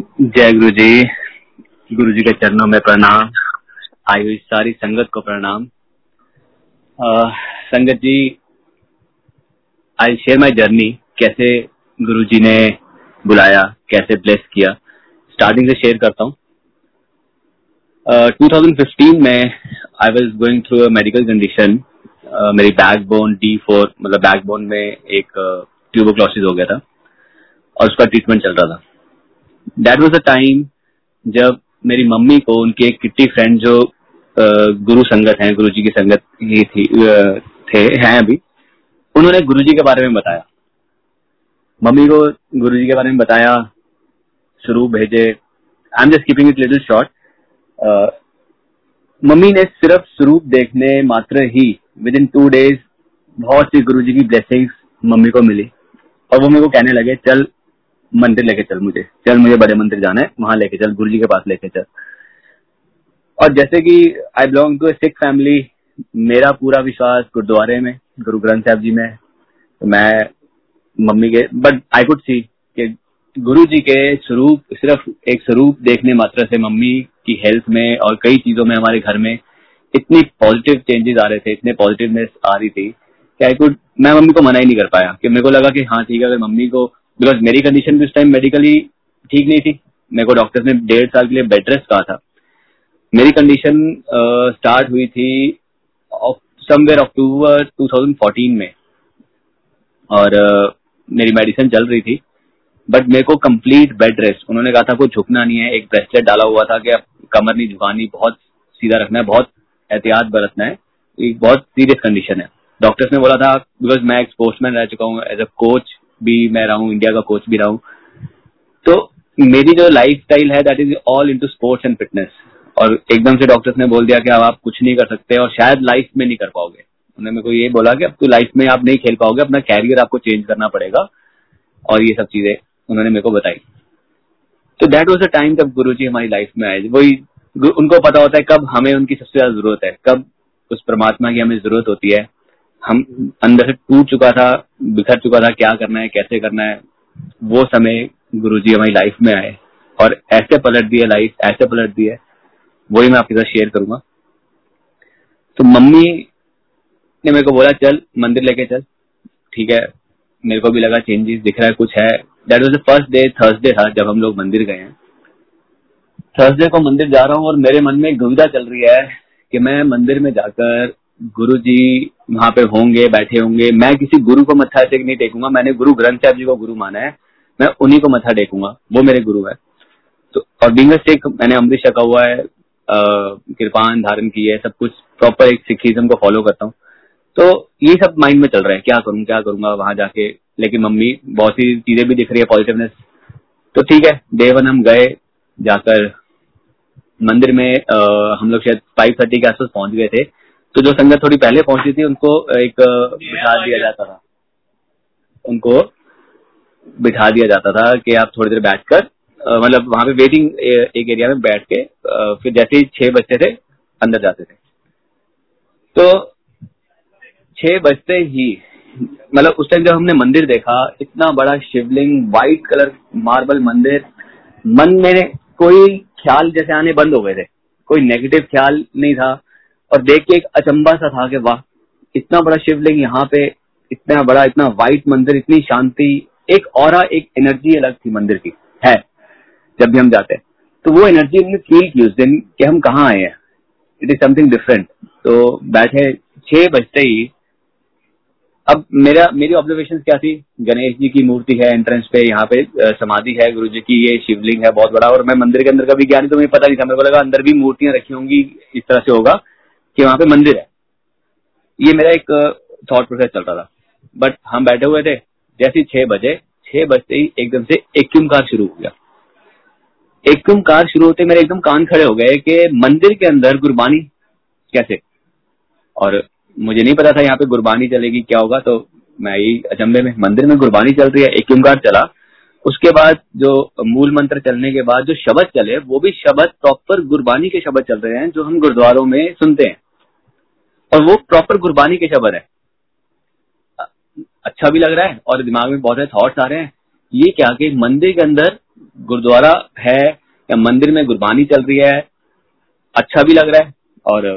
जय गुरु जी गुरु जी के चरणों में प्रणाम। आई हुई सारी संगत को प्रणाम। संगत जी आई शेयर माई जर्नी। कैसे गुरु जी ने बुलाया कैसे ब्लेस किया। स्टार्टिंग से शेयर करता हूँ। uh, 2015 में I was going through a medical condition मेरी बैक बोन डी फोर मतलब बैक बोन में एक ट्यूबोक्लोसिस हो गया था। और उसका ट्रीटमेंट चल रहा था। दैट वॉज़ अ टाइम जब मेरी मम्मी को उनके एक किट्टी फ्रेंड जो गुरु संगत हैं गुरु जी की संगत ही थी थे, हैं अभी, उन्होंने गुरु जी के बारे में बताया। मम्मी को गुरु जी के बारे में बताया स्वरूप भेजे। I am just keeping it little short mummy ने सिर्फ़ स्वरूप देखने मात्र ही विद इन टू डेज़ बहुत सी गुरु जी की ब्लेसिंग्स मम्मी को मिली। और वो मेरे को कहने लगे, चल मंदिर लेके चल मुझे। चल मुझे बड़े मंदिर जाना है, वहाँ लेके चल, गुरु जी के पास लेके चल। और जैसे कि I belong to Sikh family मेरा पूरा विश्वास गुरुद्वारे में, गुरु ग्रंथ साहब जी में तो मैं मम्मी के बट आई कुड सी कि गुरु जी के स्वरूप सिर्फ़ एक स्वरूप देखने मात्र से मम्मी की हेल्थ में और कई चीज़ों में हमारे घर में इतनी पॉजिटिव चेंजेस आ रहे थे, इतने पॉजिटिवनेस आ रही थी कि आई कुड मैं मम्मी को मना ही नहीं कर पाया कि मेरे को लगा कि हाँ ठीक है, अगर मम्मी को बिकॉज़ मेरी कंडीशन भी उस टाइम मेडिकली ठीक नहीं थी। मेरे को डॉक्टर्स ने डेढ़ साल के लिए बेड रेस्ट कहा था। मेरी कंडीशन स्टार्ट uh, हुई थी समवेयर अक्टूबर 2014 में। और uh, मेरी मेडिसिन चल रही थी। बट मेरे को कंप्लीट बेड रेस्ट उन्होंने कहा था कोई झुकना नहीं है। एक ब्रेसलेट डाला हुआ था कि कमर नहीं झुकानी। बहुत सीधा रखना है। बहुत एहतियात बरतना है। एक बहुत सीरियस कंडीशन है। डॉक्टर्स ने बोला था बिकॉज़ मैं एक स्पोर्ट्समैन रह चुका हूँ एज अ कोच भी मैं रहा हूँ इंडिया का कोच भी रहा। हूँ तो मेरी जो लाइफ स्टाइल है that is all into sports and fitness और एकदम से डॉक्टर्स ने बोल दिया कि अब आप कुछ नहीं कर सकते और शायद लाइफ में नहीं कर पाओगे। उन्होंने मेरे को ये बोला कि अब तो लाइफ में आप नहीं खेल पाओगे, अपना कैरियर आपको चेंज करना पड़ेगा। और ये सब चीज़ें उन्होंने मेरे को बताई। तो दैट वॉज़ अ टाइम जब गुरु जी हमारी लाइफ में आए। वही उनको पता होता है कब हमें उनकी सबसे ज़्यादा ज़रूरत है। कब उस परमात्मा की हमें ज़रूरत होती है। हम अंदर से टूट चुका था, बिखर चुका था, क्या करना है, कैसे करना है, वो समय गुरु जी हमारी लाइफ में आए और ऐसे पलट दिए लाइफ ऐसे पलट दिए, वही मैं आपके साथ शेयर करूँगा। तो मम्मी ने मेरे को बोला, चल, मंदिर लेके चल। ठीक है, मेरे को भी लगा चेंजेस दिख रहा है, कुछ है। That was the first day Thursday था, जब हम लोग मंदिर गए हैं। थर्सडे को मंदिर जा रहा हूँ और मेरे मन में एक दुविधा चल रही है कि मैं मंदिर में जाकर गुरु जी वहाँ पे होंगे बैठे होंगे। मैं किसी गुरु को मत्था टेक नहीं टेकूँगा। मैंने गुरु ग्रंथ साहब जी को गुरु माना है। मैं उन्हीं को मत्था टेकूँगा। वो मेरे गुरु है। तो और बिंग सिख मैंने अमृत छका हुआ है। कृपान धारण की है। सब कुछ प्रॉपर एक सिखिज्म को फॉलो करता हूँ। तो ये सब माइंड में चल रहा है। क्या करूँ क्या करूँगा वहाँ जाके। लेकिन मम्मी बहुत सी चीज़ें भी दिख रही है पॉजिटिवनेस तो ठीक है। डे वन हम गए जाकर। मंदिर में आ, हम लोग शायद फाइव थर्टी के आसपास पहुँच गए थे। तो जो संगत थोड़ी पहले पहुँची थी उनको एक बिठा दिया जाता था। उनको बिठा दिया जाता था कि आप थोड़ी देर बैठकर मतलब वहाँ पे वेटिंग एक एरिया में बैठ के फिर जैसे ही छह बजते थे अंदर जाते थे। तो छह बजते ही मतलब उस टाइम जब हमने मंदिर देखा इतना बड़ा शिवलिंग व्हाइट कलर मार्बल मंदिर मन में कोई ख्याल जैसे आने बंद हो गए थे। कोई नेगेटिव ख्याल नहीं था। और देख के एक अचंबा सा था कि वाह, इतना बड़ा शिवलिंग यहाँ पे, इतना बड़ा, इतना व्हाइट मंदिर, इतनी शांति, एक और एक एनर्जी अलग थी मंदिर की, है, जब भी हम जाते हैं। तो वो एनर्जी हमने फील की उस दिन कि हम कहाँ आए हैं। इट इज़ समथिंग डिफरेंट तो बैठे, छह बजते ही, अब मेरा, मेरी ऑब्जर्वेशन क्या थी? गणेश जी की मूर्ति है एंट्रेंस पे, यहाँ पे समाधि है गुरु जी की ये शिवलिंग है, बहुत बड़ा, और मैं मंदिर के अंदर कभी गया नहीं तो मुझे पता नहीं था। मेरे को लगा अंदर भी मूर्तियाँ रखी होंगी, इस तरह से होगा। कि वहाँ पे मंदिर है। ये मेरा एक थॉट प्रोसेस चल रहा था। बट हम बैठे हुए थे, जैसे छह बजे, छह बजते ही एकदम से एक कार शुरू हो गया। एक कार शुरू होते मेरे एकदम कान खड़े हो गए कि मंदिर के अंदर गुरबानी कैसे? और मुझे नहीं पता था यहाँ पे गुरबानी चलेगी, क्या होगा तो मैं यही अचंबे में, मंदिर में गुरबानी चल रही है एक कार चला। उसके बाद जो मूल मंत्र चलने के बाद जो शब्द चले, वो भी शब्द प्रॉपर गुरबानी के शब्द चल रहे हैं, जो हम गुरुद्वारों में सुनते हैं। और वो प्रॉपर गुरबानी के शब्द है। अच्छा भी लग रहा है और दिमाग में बहुत सारे थॉट्स आ रहे हैं। ये क्या कि मंदिर के अंदर गुरुद्वारा है, या मंदिर में गुरबानी चल रही है अच्छा भी लग रहा है और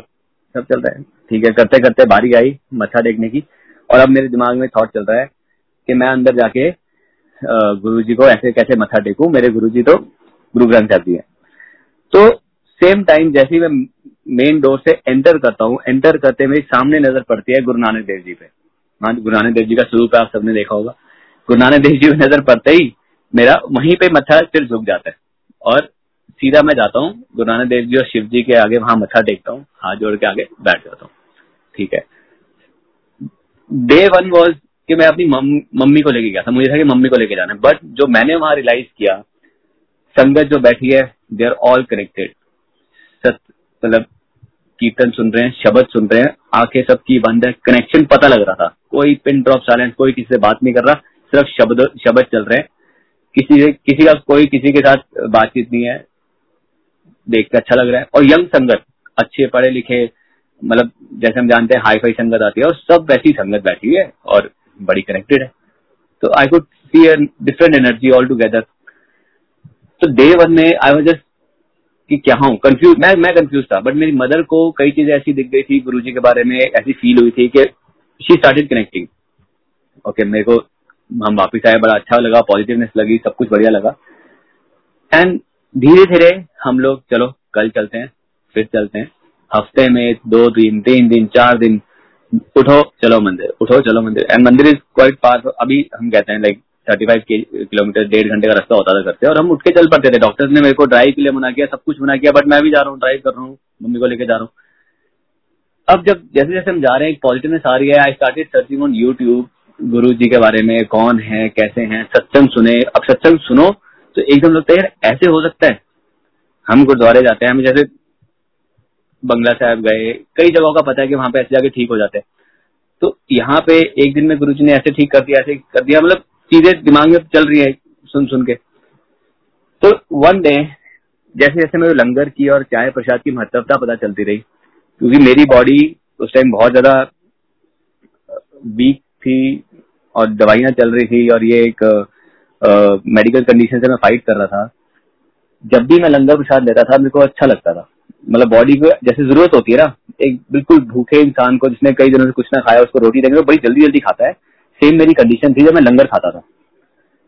सब चल रहा है। ठीक है करते करते बारी आई मत्था देखने की। और अब मेरे दिमाग में थॉट चल रहा है कि मैं अंदर जाके गुरु जी को ऐसे कैसे मथा टेकू, मेरे गुरु जी तो गुरु ग्रंथ साहब जी है। तो सेम टाइम जैसे ही मैं मेन डोर से एंटर करता हूँ एंटर करते मेरे सामने नज़र पड़ती है गुरु नानक देव जी पे। हाँ गुरु नानक देव जी का स्वरूप आप सबने देखा होगा। गुरु नानक देव जी पे नज़र पड़ते ही मेरा वहीं पे मथा फिर झुक जाता है। और सीधा मैं जाता हूँ, गुरु नानक देव जी और शिव जी के आगे वहाँ मथा टेकता हूँ, हाथ जोड़ के आगे बैठ जाता हूँ। ठीक है। डे वन वॉज़ कि मैं अपनी मम्मी को लेके गया था। मुझे था कि मम्मी को लेके जाना है। बट जो मैंने वहाँ रियलाइज़ किया, संगत जो बैठी है दे आर ऑल कनेक्टेड मतलब कीर्तन सुन रहे हैं, शब्द सुन रहे हैं, आँखें सबकी बंद है कनेक्शन पता लग रहा था। कोई पिन ड्रॉप साइलेंस कोई किसी से बात नहीं कर रहा, सिर्फ़ शब्द शब्द चल रहे हैं। किसी से, किसी का, कोई किसी के साथ बातचीत नहीं है। देख के अच्छा लग रहा है। और यंग संगत, अच्छे, पढ़े लिखे मतलब जैसे हम जानते हैं हाई फाई संगत आती है और सब वैसी संगत बैठी है। और बड़ी कनेक्टेड है। तो I could see a different energy altogether तो डे वन में आई वॉज़ जस्ट कि क्या हूँ? कंफ्यूज मैं मैं कंफ्यूज था बट मेरी मदर को कई चीज़ें ऐसी दिख गई थी गुरु के बारे में, ऐसी फील हुई थी कि शी स्टार्टेड कनेक्टिंग ओके मेरे को, हम वापिस आए, बड़ा अच्छा लगा पॉजिटिवनेस लगी, सब कुछ बढ़िया लगा। एंड धीरे धीरे हम लोग, चलो, कल चलते हैं, फिर चलते हैं। हफ़्ते में दो दिन, तीन दिन, चार दिन उठो, चलो मंदिर, उठो, चलो मंदिर। एंड मंदिर इज़ क्वाइट पार अभी हम कहते हैं लाइक थर्टी फाइव किलोमीटर डेढ़ घंटे का रास्ता होता था करते और हम उठ के चल पड़ते थे। डॉक्टर ने मेरे को ड्राइव के लिए मना किया, सब कुछ मना किया बट मैं भी जा रहा हूँ ड्राइव कर रहा हूँ, मम्मी को लेके जा रहा हूँ। अब जब जैसे जैसे हम जा रहे हैं पॉजिटिवनेस आ रही है I started searching on YouTube Guru ji के बारे में, कौन है, कैसे हैं, सत्संग सुने। अब सत्संग सुनो तो एकदम लगता है, यार, ऐसे हो सकता है। हम गुरुद्वारे जाते हैं, हम जैसे बंगला साहब गए, कई जगहों का पता है कि वहाँ पे ऐसे जाके ठीक हो जाते हैं। तो यहाँ पे एक दिन में गुरु जी ने ऐसे ठीक कर दिया, ऐसे कर दिया मतलब चीज़ें दिमाग में चल रही है सुन सुन के। तो वन डे जैसे जैसे मेरे लंगर की और चाय प्रसाद की महत्वता पता चलती रही, क्योंकि मेरी बॉडी उस टाइम बहुत ज़्यादा वीक थी और दवाइयाँ चल रही थी और ये एक मेडिकल कंडीशन से मैं फाइट कर रहा था। जब भी मैं लंगर प्रसाद लेता था, मेरे को अच्छा लगता था। मतलब बॉडी को जैसे ज़रूरत होती है ना, एक बिल्कुल भूखे इंसान को जिसने कई दिनों से कुछ ना खाया, उसको रोटी देंगे तो बड़ी जल्दी जल्दी खाता है। सेम मेरी कंडीशन थी जब मैं लंगर खाता था।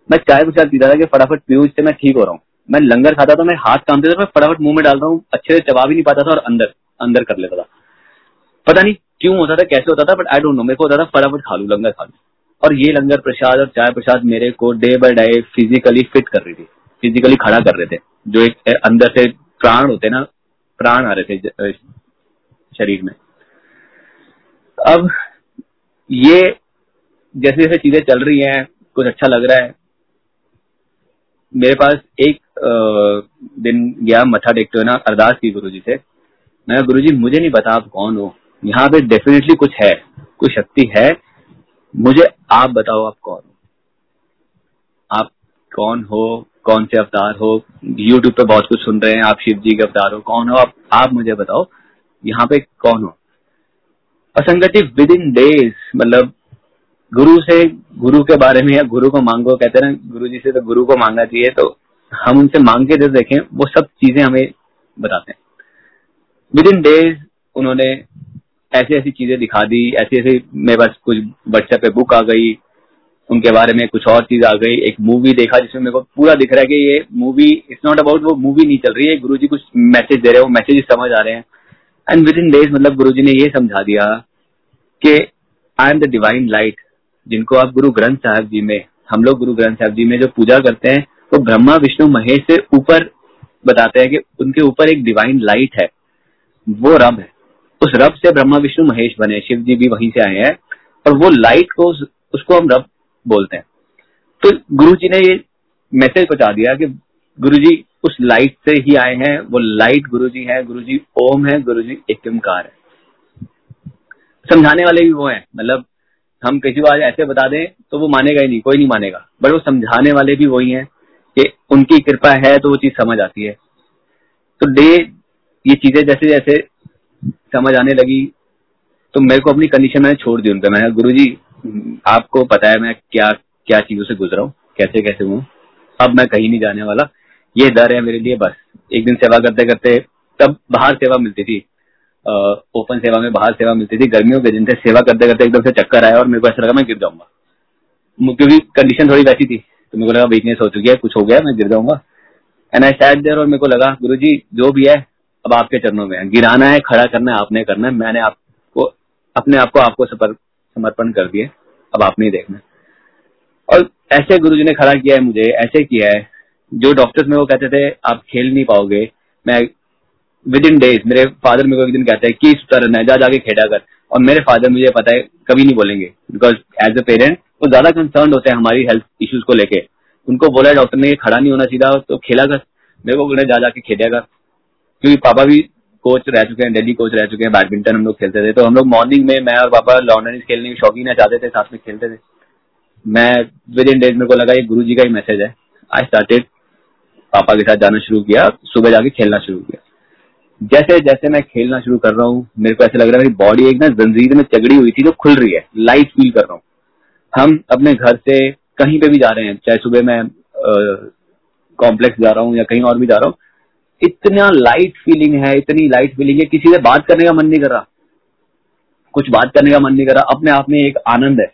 मैं चाय प्रसाद पीता था कि फटाफट पीऊ इससे मैं ठीक हो रहा हूँ। मैं लंगर खाता था, मैं हाथ कामते थे, मैं फटाफट मुँह में डालता हूँ, अच्छे से चबा भी नहीं पाता था और अंदर अंदर कर लेता था। पता नहीं क्यों होता था, कैसे होता था बट आई डोंट नो मेरे को होता था फटाफट खा लू, लंगर खा लू। और ये लंगर प्रसाद और चाय प्रसाद मेरे को day by day physically fit कर रही थी। फिजिकली खड़ा कर रहे थे। जो एक अंदर से प्राण होते ना प्राण आ रहे थे शरीर में। अब ये जैसे जैसे चीज़ें चल रही हैं, कुछ अच्छा लग रहा है। मेरे पास एक दिन गया मथा टेकते हुए ना, अरदास की गुरु जी से। मैं गुरु जी मुझे नहीं पता आप कौन हो। यहाँ पे डेफिनेटली कुछ है, कुछ शक्ति है। मुझे आप बताओ आप कौन हो? आप कौन हो? कौन से अवतार हो? यूट्यूब पे बहुत कुछ सुन रहे हैं, आप शिव जी के अवतार हो, कौन हो? आप आप मुझे बताओ, यहाँ पे कौन हो? असंगति विद इन डेज़ मतलब गुरु से गुरु के बारे में या गुरु को मांगो, कहते हैं ना, गुरु जी से तो गुरु को मांगना चाहिए तो हम उनसे मांग के जो देखें, वो सब चीज़ें हमें बताते हैं। विद इन डेज़ उन्होंने ऐसी ऐसी चीज़ें दिखा दी ऐसी ऐसी मेरे पास कुछ व्हाट्सएप पे बुक आ गई उनके बारे में कुछ और चीज़ आ गई, एक मूवी देखा जिसमें मेरे को पूरा दिख रहा है कि ये मूवी इट्स नॉट अबाउट वो मूवी नहीं चल रही है गुरु कुछ मैसेज दे रहे हैं, वो मैसेज समझ आ रहे हैं। एंड विद इन डेज़ मतलब गुरु ने ये समझा दिया कि I am the divine light जिनको आप गुरु ग्रंथ साहब जी में, हम लोग गुरु ग्रंथ साहब जी में जो पूजा करते हैं, वो तो ब्रह्मा, विष्णु, महेश से ऊपर बताते हैं कि उनके ऊपर एक डिवाइन लाइट है। वो रब है। उस रब से ब्रह्मा, विष्णु, महेश बने, शिव जी भी वहीं से आए हैं। और वो लाइट को उसको हम रब बोलते हैं। तो गुरु जी ने ये मैसेज पहुँचा दिया कि गुरु जी उस लाइट से ही आए हैं, वो लाइट गुरु जी है गुरु जी ओम है गुरु जी एकमकार है। समझाने वाले भी वो हैं। मतलब हम किसी को आज ऐसे बता दें तो वो मानेगा ही नहीं, कोई नहीं मानेगा। बट वो समझाने वाले भी वही हैं कि उनकी कृपा है तो वो चीज़ समझ आती है। तो डे, ये चीज़ें जैसे जैसे समझ आने लगी तो मेरे को अपनी कंडीशन मैंने छोड़ दी उनपे मैंने गुरु जी आपको पता है मैं क्या क्या चीज़ों से गुजरा हूँ, कैसे कैसे हूँ। अब मैं कहीं नहीं जाने वाला। ये डर है मेरे लिए, बस। एक दिन सेवा करते करते तब बाहर सेवा मिलती थी। ओपन सेवा में बाहर सेवा मिलती थी। गर्मियों के दिन से सेवा करते करते एकदम से चक्कर आया और मेरे को ऐसा लगा मैं गिर जाऊँगा। क्योंकि कंडीशन थोड़ी वैसी थी तो मेरे को लगा वीकनेस हो चुकी है, कुछ हो गया, मैं गिर जाऊँगा। एंड आई सैट देर और मेरे को लगा गुरु जी जो भी है, अब आपके चरणों में गिराना है, खड़ा करना है, आपने करना है। मैंने आपको, अपने आप को, आपको समर्पण कर दिए, अब आपने ही देखना। और ऐसे गुरु ने खड़ा किया है मुझे, ऐसे किया है। जो डॉक्टर्स में वो कहते थे, आप खेल नहीं पाओगे। मैं विद इन डेज़ मेरे फादर मेरे को एक दिन कहते हैं, कि सुता रहना है, जा, जाके खेड़ा कर। और मेरे फादर मुझे पता है, कभी नहीं बोलेंगे। बिकॉज़ एज अ पेरेंट वो ज़्यादा कंसर्न होते हैं हमारी हेल्थ इश्यूज़ को लेके। उनको बोला डॉक्टर ने खड़ा नहीं होना सीधा तो खेला कर। मेरे को बोले, जा, जाके खेलेगा क्योंकि पापा भी कोच रह चुके हैं डेली कोच रह चुके हैं बैडमिंटन हम लोग खेलते थे। तो हम लोग मॉर्निंग में, मैं और पापा लॉन टेनिस खेलने की शौकीन है, चाहते थे साथ में खेलते थे। मैं विद इन डेज़ मेरे को लगा, ये गुरु का ही मैसेज है। आई स्टार्टेड पापा के साथ जाना शुरू किया, सुबह जाके खेलना शुरू किया। जैसे जैसे मैं खेलना शुरू कर रहा हूँ, मेरे को ऐसा लग रहा है मेरी बॉडी एक ना जंजीर में चगड़ी हुई थी, जो खुल रही है। लाइट फील कर रहा हूँ। हम अपने घर से कहीं पे भी जा रहे हैं, चाहे सुबह मैं कॉम्प्लेक्स जा रहा हूँ या कहीं और भी जा रहा हूँ इतना लाइट फीलिंग है, इतनी लाइट फीलिंग है, किसी से बात करने का मन नहीं कर रहा। कुछ बात करने का मन नहीं कर रहा, अपने आप में एक आनंद है।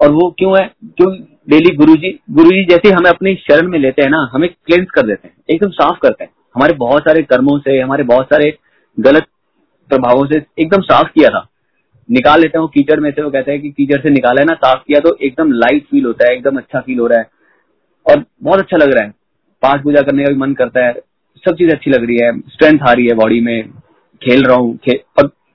और वो क्यों है? क्यों डेली गुरुजी गुरुजी जैसे हमें अपनी शरण में लेते हैं ना, हमें क्लेंस कर देते हैं, एकदम साफ़ करते हैं। हमारे बहुत सारे कर्मों से, हमारे बहुत सारे गलत प्रभावों से एकदम साफ़ किया था। निकाल लेते हैं कीचड़ में से, वो कहते हैं कि कीचड़ से निकाला है ना, साफ़ किया तो एकदम लाइट फील होता है, एकदम अच्छा फील हो रहा है। और बहुत अच्छा लग रहा है। पाठ पूजा करने का भी मन करता है सब चीज़ अच्छी लग रही है। स्ट्रेंथ आ रही है बॉडी में। खेल रहा हूँ।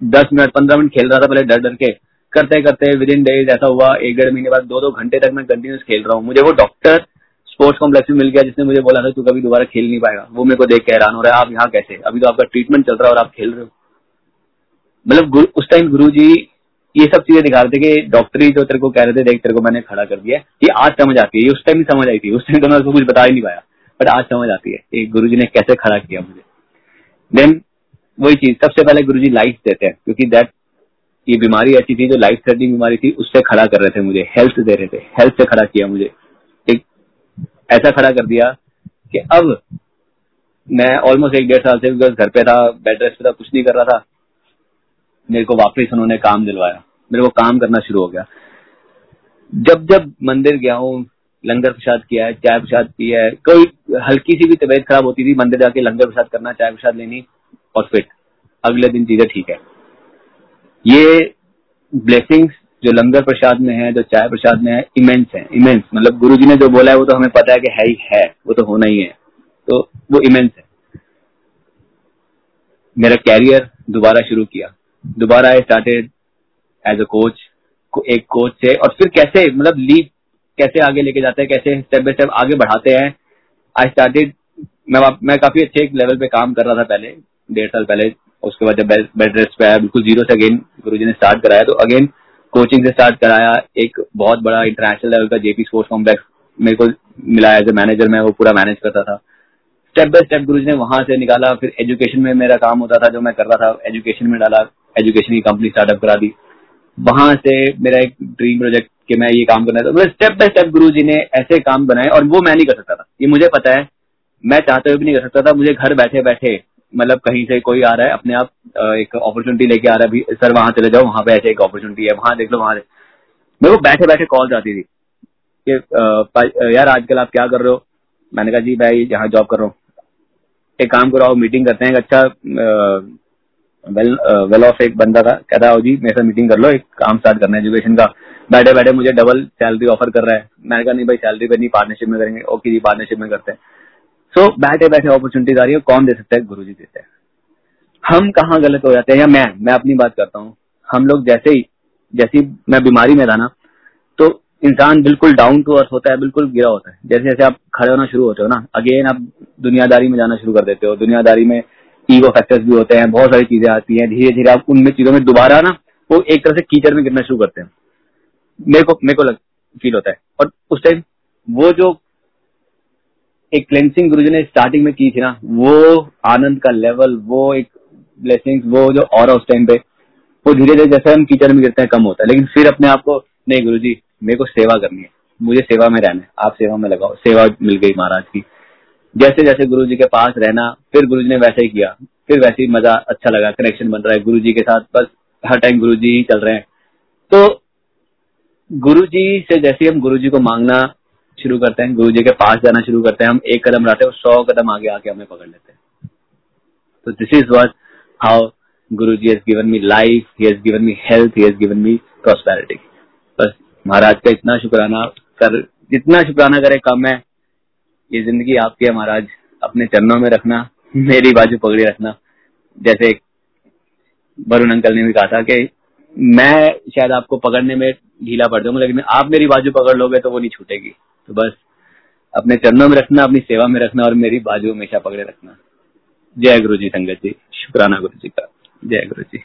दस मिनट, पंद्रह मिनट खेल रहा था पहले डर डर के। करते करते विद इन डेज़ ऐसा हुआ, एक डेढ़ महीने बाद दो दो घंटे तक मैं कंटिन्यूस खेल रहा हूँ। मुझे वो डॉक्टर स्पोर्ट्स कॉम्प्लेक्स में मिल गया जिसने मुझे बोला था, तू कभी दोबारा खेल नहीं पाएगा। वो मेरे को देख के हैरान हो रहा है, आप यहाँ कैसे? अभी तो आपका ट्रीटमेंट चल रहा है और आप खेल रहे हो। मतलब उस टाइम गुरु जी ये सब चीज़ें दिखा रहे थे कि डॉक्टरी जो तेरे को कह रहे थे, देख, तेरे को मैंने खड़ा कर दिया ये आज समझ आती है। ये उस टाइम ही समझ आई थी। उस टाइम तो मैं उसको कुछ बता ही नहीं पाया। बट आज समझ आती है गुरु जी ने कैसे खड़ा किया मुझे। देन वही चीज़, सबसे पहले गुरु जी लाइफ देते हैं, क्योंकि दैट ये बीमारी ऐसी थी, जो लाइफ थ्रेटनिंग बीमारी थी, उससे खड़ा कर रहे थे मुझे हेल्थ दे रहे थे हेल्थ से खड़ा किया मुझे। एक ऐसा खड़ा कर दिया कि अब मैं ऑलमोस्ट एक डेढ़ साल से घर पे था बेड रेस्ट पे था, कुछ नहीं कर रहा था। मेरे को वापस उन्होंने काम दिलवाया। मेरे को काम करना शुरू हो गया। जब जब मंदिर गया हूँ लंगर प्रसाद किया है, चाय प्रसाद किया है, कोई हल्की सी भी तबीयत खराब होती थी, मंदिर जाके लंगर प्रसाद करना, चाय प्रसाद लेनी और फिट अगले दिन चीज़ें ठीक है। ये ब्लेसिंग्स जो लंगर प्रसाद में है, जो चाय प्रसाद में है इमेंस है इमेंस मतलब गुरु जी ने जो बोला है, वो तो हमें पता है कि है ही है, वो तो होना ही है। तो वो इमेंस है। मेरा कैरियर दोबारा शुरू किया। दोबारा I started as a coach एक कोच से, और फिर कैसे मतलब लीड कैसे आगे लेके जाते हैं, कैसे स्टेप बाय स्टेप आगे बढ़ाते हैं। आई स्टार्टेड मैं मैं काफ़ी अच्छे एक लेवल पे काम कर रहा था पहले, डेढ़ साल पहले। उसके बाद जब बेड रेस्ट पे आया, बिल्कुल ज़ीरो से अगेन गुरु ने स्टार्ट कराया। तो अगेन कोचिंग से स्टार्ट कराया। एक बहुत बड़ा इंटरनेशनल लेवल का जेपी स्पोर्ट्स कॉम्प्लेक्स मेरे को मिला एज ए मैनेजर मैं वो पूरा मैनेज करता था। स्टेप बाय स्टेप गुरु जी ने वहाँ से निकाला। फिर एजुकेशन में मेरा काम होता था, जो मैं कर रहा था एजुकेशन में डाला। एजुकेशन की कंपनी स्टार्टअप करा दी। वहाँ से मेरा एक ड्रीम प्रोजेक्ट कि मैं ये काम करना था मतलब स्टेप बाय स्टेप गुरु जी ने ऐसे काम बनाए और वो मैं नहीं कर सकता था। ये मुझे पता है। मैं चाहते हुए भी नहीं कर सकता था। मुझे घर बैठे बैठे मतलब कहीं से कोई आ रहा है, अपने आप एक अपॉर्चुनिटी लेके आ रहा है सर वहाँ चले जाओ, वहाँ पे ऐसे एक अपॉर्चुनिटी है, वहाँ देख लो, वहाँ मेरे को बैठे बैठे कॉल आती थी कि यार आजकल आप क्या कर रहे हो? मैंने कहा, जी भाई यहाँ जॉब कर रहा हूँ। एक काम करो मीटिंग करते हैं अच्छा वेल वेल ऑफ़ एक बंदा था। कहता है जी मेरे साथ मीटिंग कर लो एक काम स्टार्ट करना है एजुकेशन का। बैठे बैठे मुझे डबल सैलरी ऑफ़र कर रहा है। मैंने कहा नहीं भाई सैलरी पे नहीं पार्टनरशिप में करेंगे। ओके जी पार्टनरशिप में करते हैं। सो so, बैठे बैठे अपॉर्चुनिटीज़ आ रही है। कौन दे सकता है? गुरु जी देते हैं। हम कहाँ गलत हो जाते हैं? या मैं मैं अपनी बात करता हूँ। हम लोग जैसे ही जैसी मैं बीमारी में था ना तो इंसान बिल्कुल डाउन टू अर्थ होता है बिल्कुल गिरा होता है। जैसे जैसे आप खड़े होना शुरू होते हो ना अगेन आप दुनियादारी में जाना शुरू कर देते हो। दुनियादारी में ईगो फैक्टर्स भी होते हैं बहुत सारी चीज़ें आती हैं धीरे धीरे आप उनमें चीज़ों में दोबारा ना वो एक तरह से कीचड़ में गिरना शुरू करते हैं। मेरे को मेरे को लग, फील होता है। और उस टाइम वो जो एक क्लेंसिंग गुरु ने स्टार्टिंग में की थी ना वो आनंद का लेवल वो एक ब्लेसिंग वो जो और उस टाइम पे वो धीरे धीरे जैसे हम कीचड़ में गिरते हैं कम होता है। लेकिन फिर अपने आप को नहीं गुरु मेरे को सेवा करनी है। मुझे सेवा में रहना है आप सेवा में लगाओ। सेवा मिल गई महाराज की। जैसे जैसे गुरु जी के पास रहना, फिर गुरु जी ने वैसे ही किया। फिर वैसे ही मज़ा अच्छा लगा कनेक्शन बन रहा है गुरु जी के साथ। बस हर टाइम गुरु जी ही चल रहे हैं। तो गुरु जी से जैसे हम गुरु जी को मांगना शुरू करते हैं गुरु जी के पास जाना शुरू करते हैं, हम एक कदम बढ़ाते हैं सौ कदम आगे आके हमें पकड़ लेते हैं। तो this is what how Guru ji has given me life he given me health he given me prosperity बस महाराज का इतना शुक्राना कर जितना शुक्राना करे कम है ये ज़िंदगी आपकी है महाराज। अपने चरणों में रखना, मेरी बाजू पकड़ी रखना। जैसे वरुण अंकल ने भी कहा था कि मैं शायद आपको पकड़ने में ढीला पड़ जाऊँगा, लेकिन आप मेरी बाजू पकड़ लोगे तो वो नहीं छूटेगी। तो बस अपने चरणों में रखना, अपनी सेवा में रखना और मेरी बाजू हमेशा पकड़े रखना। जय गुरु जी संगत जी। शुक्राना गुरु जी का। जय गुरु जी